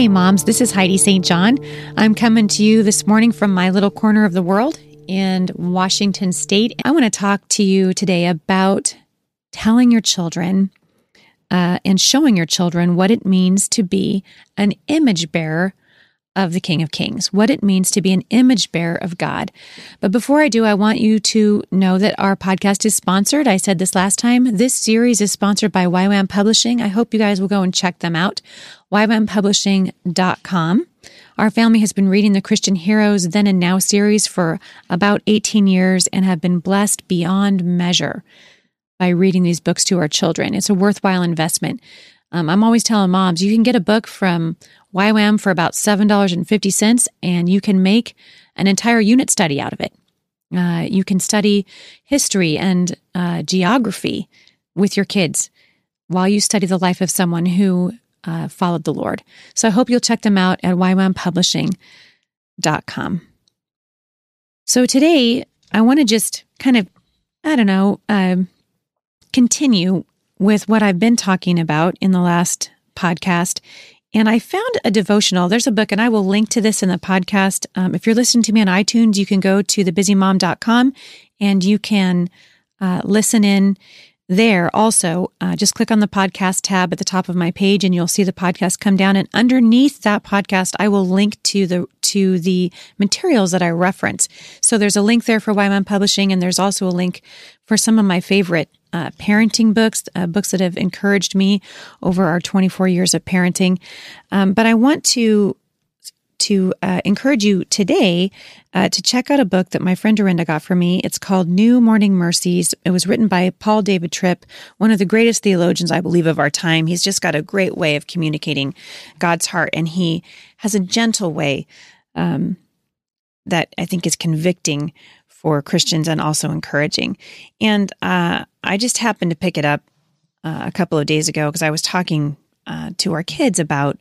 Hey, moms, this is Heidi St. John. I'm coming to you this morning from my little corner of the world in Washington State. I want to talk to you today about telling your children uh, and showing your children what it means to be an image bearer of the King of Kings, what it means to be an image bearer of God. But before I do, I want you to know that our podcast is sponsored. I said this last time. This series is sponsored by YWAM Publishing. I hope you guys will go and check them out. YWAMPublishing.com. Our family has been reading the Christian Heroes Then and Now series for about 18 years and have been blessed beyond measure by reading these books to our children. It's a worthwhile investment. Um, I'm always telling moms you can get a book from YWAM for about $7.50 and you can make an entire unit study out of it. Uh, you can study history and uh, geography with your kids while you study the life of someone who uh, followed the Lord. So I hope you'll check them out at ywampublishing.com. So today, I want to just kind of, I don't know, um, continue with what I've been talking about in the last podcast. And I found a devotional. There's a book, and I will link to this in the podcast. Um, if you're listening to me on iTunes, you can go to thebusymom.com and you can uh, listen in there also. Uh, just click on the podcast tab at the top of my page, and you'll see the podcast come down. And underneath that podcast, I will link to the to the materials that I reference. So there's a link there for YWAM Publishing, and there's also a link for some of my favorite uh, parenting books, uh, books that have encouraged me over our 24 years of parenting. Um, but I want to to uh, encourage you today uh, to check out a book that my friend Dorinda got for me. It's called New Morning Mercies. It was written by Paul David Tripp, one of the greatest theologians, I believe, of our time. He's just got a great way of communicating God's heart, and he has a gentle way um, that I think is convicting for Christians and also encouraging. And uh, I just happened to pick it up uh, a couple of days ago because I was talking uh, to our kids about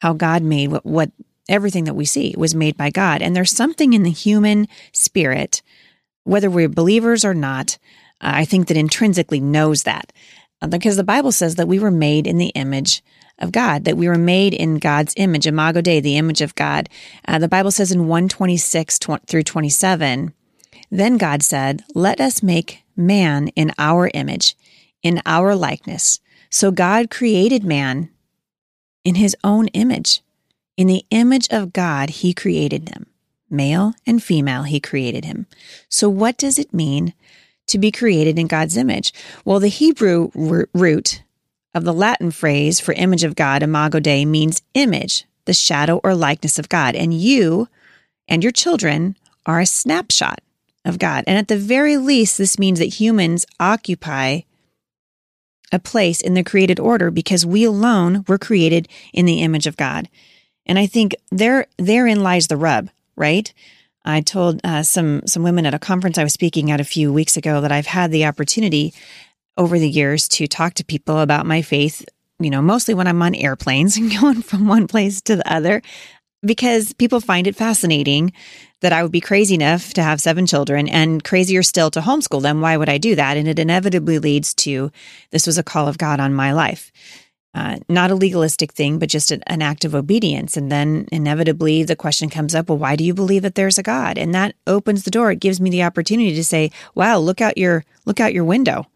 how God made what, what everything that we see was made by God. And there's something in the human spirit, whether we're believers or not, I think that intrinsically knows that. Uh, because the Bible says that we were made in the image of God, that we were made in God's image, imago Dei, the image of God. Uh, the Bible says in 126 through 27, then God said, Let us make man in our image, in our likeness. So God created man in his own image. In the image of God, he created them. Male and female, he created him. So, what does it mean to be created in God's image? Well, the Hebrew root of the Latin phrase for image of God, imago Dei, means image, the shadow or likeness of God. And you and your children are a snapshot of God. And at the very least, this means that humans occupy a place in the created order because we alone were created in the image of God. And I think there therein lies the rub, right? I told uh, some some women at a conference I was speaking at a few weeks ago that I've had the opportunity over the years to talk to people about my faith. You know, mostly when I'm on airplanes and going from one place to the other, because people find it fascinating that I would be crazy enough to have seven children and crazier still to homeschool them. Why would I do that? And it inevitably leads to this was a call of God on my life. Uh, not a legalistic thing, but just an, an act of obedience. And then inevitably the question comes up, well, why do you believe that there's a God? And that opens the door. It gives me the opportunity to say, wow, look out your, look out your window.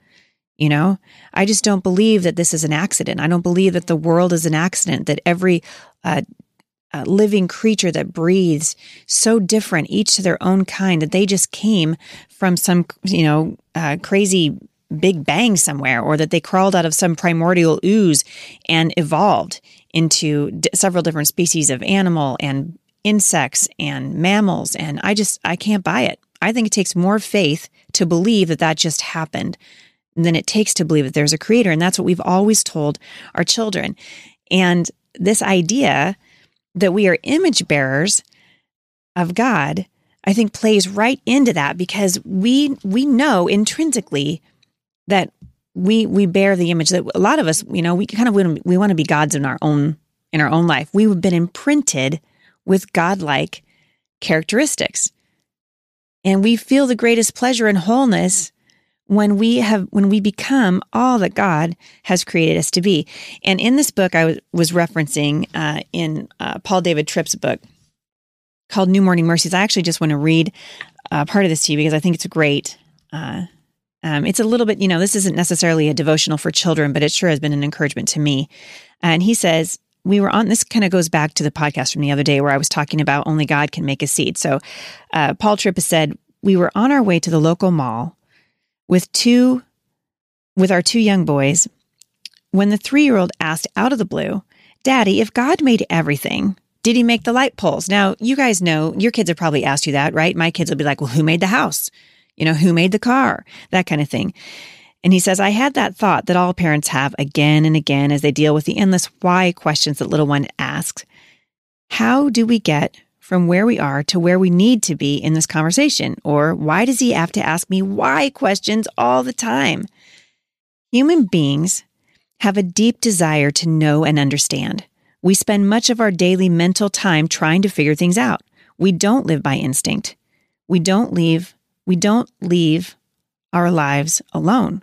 You know, I just don't believe that this is an accident. I don't believe that the world is an accident, that every uh, uh, living creature that breathes so different, each to their own kind, that they just came from some, you know, uh, crazy big bang somewhere, or that they crawled out of some primordial ooze and evolved into d- several different species of animal and insects and mammals. And I just, I can't buy it. I think it takes more faith to believe that that just happened than it takes to believe that there's a creator. And that's what we've always told our children. And this idea that we are image bearers of God, I think plays right into that because we we know intrinsically that we we bear the image that a lot of us, you know, we kind of we want to be gods in our own in our own life. We've been imprinted with godlike characteristics. And we feel the greatest pleasure and wholeness when we have when we become all that God has created us to be. And in this book, I was, referencing uh, in uh, Paul David Tripp's book called New Morning Mercies. I actually just want to read uh, part of this to you because I think it's great. Uh, um, it's a little bit, you know, this isn't necessarily a devotional for children, but it sure has been an encouragement to me. And he says, we were on this kind of goes back to the podcast from the other day where I was talking about only God can make a seed. So uh, Paul Tripp has said, we were on our way to the local mall with two with our two young boys when the 3-year-old asked out of the blue, "Daddy, if God made everything, did he make the light poles?" Now, you guys know, your kids have probably asked you that, right? My kids will be like, "Well, who made the house?" You know, who made the car? That kind of thing. And he says, I had that thought that all parents have again and again as they deal with the endless why questions that little one asks. How do we get from where we are to where we need to be in this conversation? Or why does he have to ask me why questions all the time? Human beings have a deep desire to know and understand. We spend much of our daily mental time trying to figure things out. We don't live by instinct. We don't leave we don't leave our lives alone.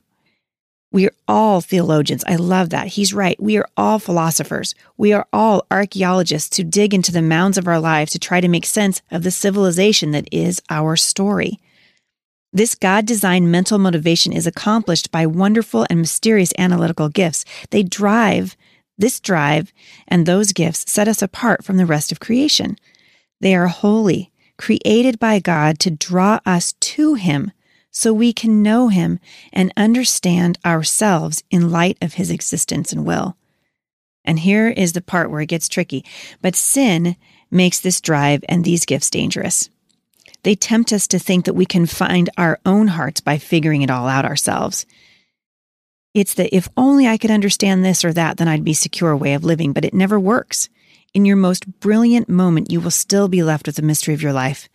We are all theologians. I love that. He's right. We are all philosophers. We are all archaeologists who dig into the mounds of our lives to try to make sense of the civilization that is our story. This God designed mental motivation is accomplished by wonderful and mysterious analytical gifts. They drive, this drive and those gifts set us apart from the rest of creation. They are holy, created by God to draw us to Him so we can know Him and understand ourselves in light of His existence and will. And here is the part where it gets tricky. But sin makes this drive and these gifts dangerous. They tempt us to think that we can find our own hearts by figuring it all out ourselves. It's the if only I could understand this or that, then I'd be secure way of living, but it never works. In your most brilliant moment, you will still be left with the mystery of your life,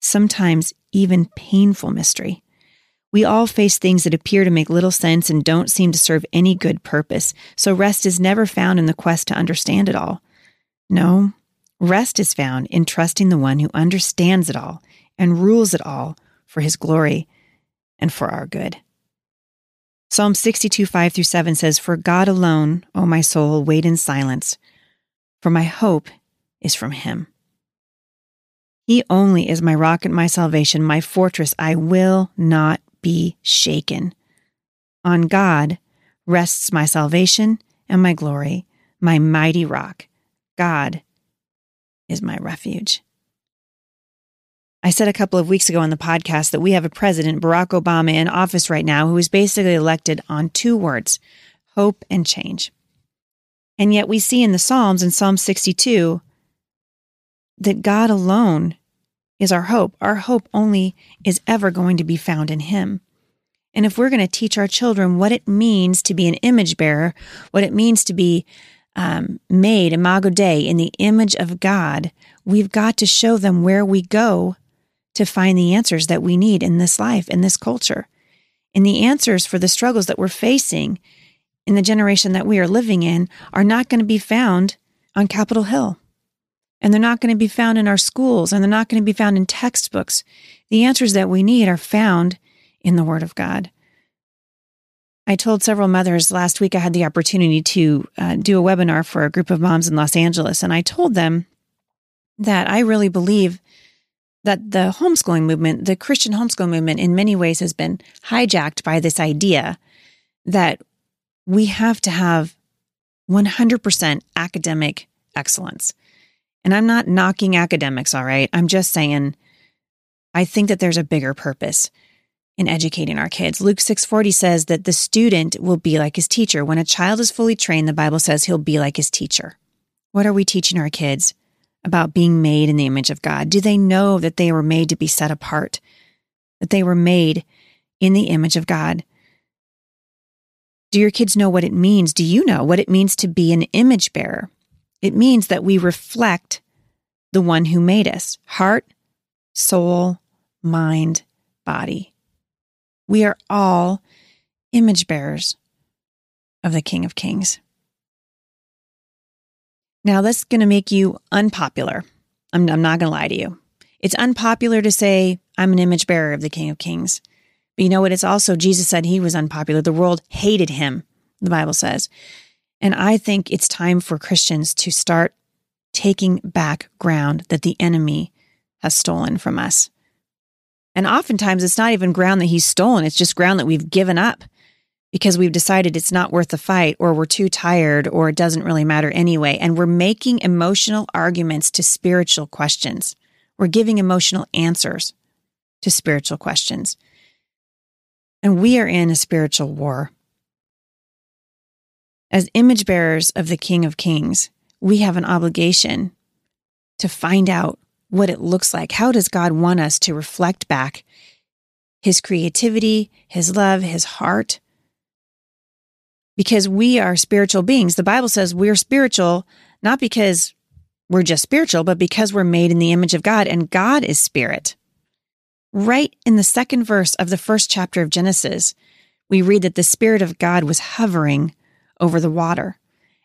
sometimes even painful mystery. We all face things that appear to make little sense and don't seem to serve any good purpose, so rest is never found in the quest to understand it all. No, rest is found in trusting the one who understands it all and rules it all for his glory and for our good. Psalm 62, 5 through 7 says, For God alone, O my soul, wait in silence, for my hope is from him. He only is my rock and my salvation, my fortress. I will not be shaken. On God rests my salvation and my glory, my mighty rock. God is my refuge. I said a couple of weeks ago on the podcast that we have a president, Barack Obama, in office right now who is basically elected on two words hope and change. And yet we see in the Psalms, in Psalm 62, that God alone is our hope. Our hope only is ever going to be found in Him. And if we're going to teach our children what it means to be an image bearer, what it means to be um, made, imago Dei, in the image of God, we've got to show them where we go to find the answers that we need in this life, in this culture. And the answers for the struggles that we're facing in the generation that we are living in are not going to be found on Capitol Hill and they're not going to be found in our schools and they're not going to be found in textbooks. The answers that we need are found in the Word of God. I told several mothers last week I had the opportunity to uh, do a webinar for a group of moms in Los Angeles, and I told them that I really believe that the homeschooling movement, the Christian homeschool movement, in many ways has been hijacked by this idea that we have to have 100% academic excellence. And I'm not knocking academics, all right? I'm just saying I think that there's a bigger purpose in educating our kids. Luke 6:40 says that the student will be like his teacher. When a child is fully trained, the Bible says he'll be like his teacher. What are we teaching our kids about being made in the image of God? Do they know that they were made to be set apart? That they were made in the image of God? Do your kids know what it means? Do you know what it means to be an image bearer? It means that we reflect the one who made us heart, soul, mind, body. We are all image bearers of the King of Kings. Now, that's going to make you unpopular. I'm, I'm not going to lie to you. It's unpopular to say, I'm an image bearer of the King of Kings. But you know what? It's also, Jesus said he was unpopular. The world hated him, the Bible says. And I think it's time for Christians to start taking back ground that the enemy has stolen from us. And oftentimes it's not even ground that he's stolen, it's just ground that we've given up because we've decided it's not worth the fight or we're too tired or it doesn't really matter anyway. And we're making emotional arguments to spiritual questions. We're giving emotional answers to spiritual questions. And we are in a spiritual war. As image bearers of the King of Kings, we have an obligation to find out what it looks like. How does God want us to reflect back his creativity, his love, his heart? Because we are spiritual beings. The Bible says we're spiritual not because we're just spiritual, but because we're made in the image of God and God is spirit. Right in the second verse of the first chapter of Genesis, we read that the Spirit of God was hovering over the water.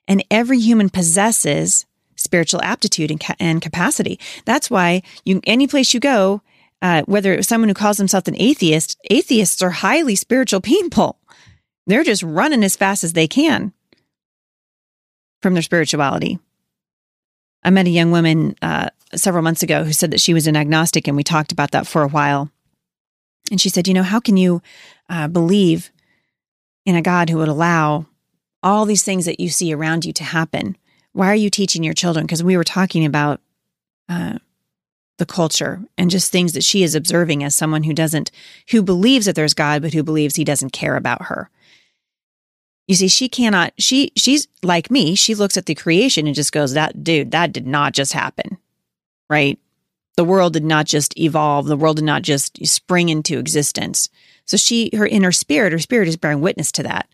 And every human possesses spiritual aptitude and, ca- and capacity. That's why you, any place you go, uh, whether it's someone who calls himself an atheist, atheists are highly spiritual people. They're just running as fast as they can from their spirituality. I met a young woman uh, several months ago who said that she was an agnostic, and we talked about that for a while. And she said, You know, how can you uh, believe in a God who would allow all these things that you see around you to happen? Why are you teaching your children? Because we were talking about uh, the culture and just things that she is observing as someone who doesn't, who believes that there's God, but who believes he doesn't care about her. You see, she cannot, she, she's like me. She looks at the creation and just goes, that dude, that did not just happen, right? The world did not just evolve. The world did not just spring into existence. So she, her inner spirit, her spirit is bearing witness to that.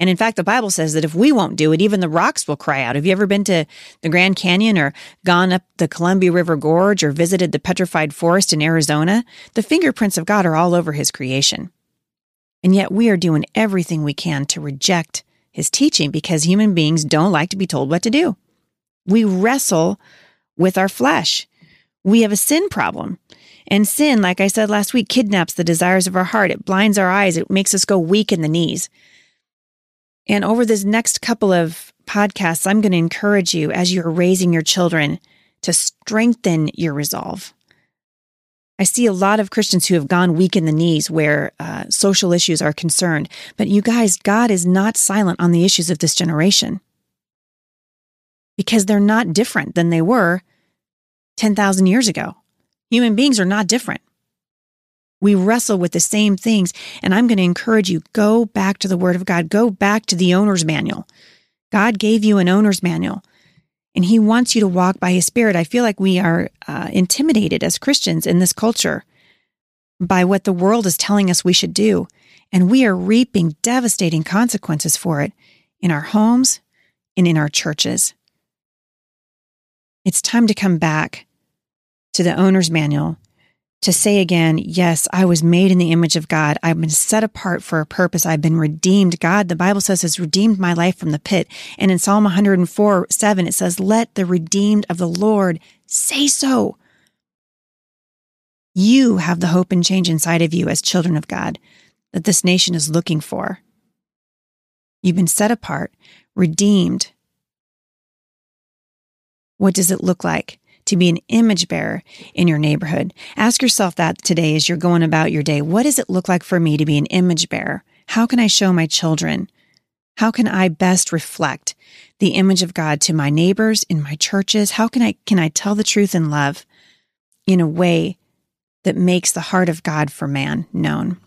And in fact, the Bible says that if we won't do it, even the rocks will cry out. Have you ever been to the Grand Canyon or gone up the Columbia River Gorge or visited the petrified forest in Arizona? The fingerprints of God are all over his creation. And yet we are doing everything we can to reject his teaching because human beings don't like to be told what to do. We wrestle with our flesh. We have a sin problem. And sin, like I said last week, kidnaps the desires of our heart. It blinds our eyes. It makes us go weak in the knees. And over this next couple of podcasts, I'm going to encourage you as you're raising your children to strengthen your resolve. I see a lot of Christians who have gone weak in the knees where uh, social issues are concerned. But you guys, God is not silent on the issues of this generation because they're not different than they were 10,000 years ago. Human beings are not different. We wrestle with the same things. And I'm going to encourage you go back to the Word of God, go back to the owner's manual. God gave you an owner's manual and He wants you to walk by His Spirit. I feel like we are uh, intimidated as Christians in this culture by what the world is telling us we should do. And we are reaping devastating consequences for it in our homes and in our churches. It's time to come back to the owner's manual to say again, yes, I was made in the image of God. I've been set apart for a purpose. I've been redeemed. God, the Bible says, has redeemed my life from the pit. And in Psalm 104 7, it says, Let the redeemed of the Lord say so. You have the hope and change inside of you as children of God that this nation is looking for. You've been set apart, redeemed. What does it look like? To be an image bearer in your neighborhood. Ask yourself that today as you're going about your day. What does it look like for me to be an image bearer? How can I show my children? How can I best reflect the image of God to my neighbors in my churches? How can I can I tell the truth in love in a way that makes the heart of God for man known?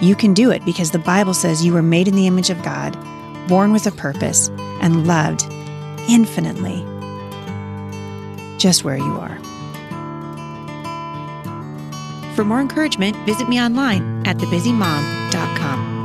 You can do it because the Bible says you were made in the image of God, born with a purpose, and loved infinitely just where you are. For more encouragement, visit me online at thebusymom.com.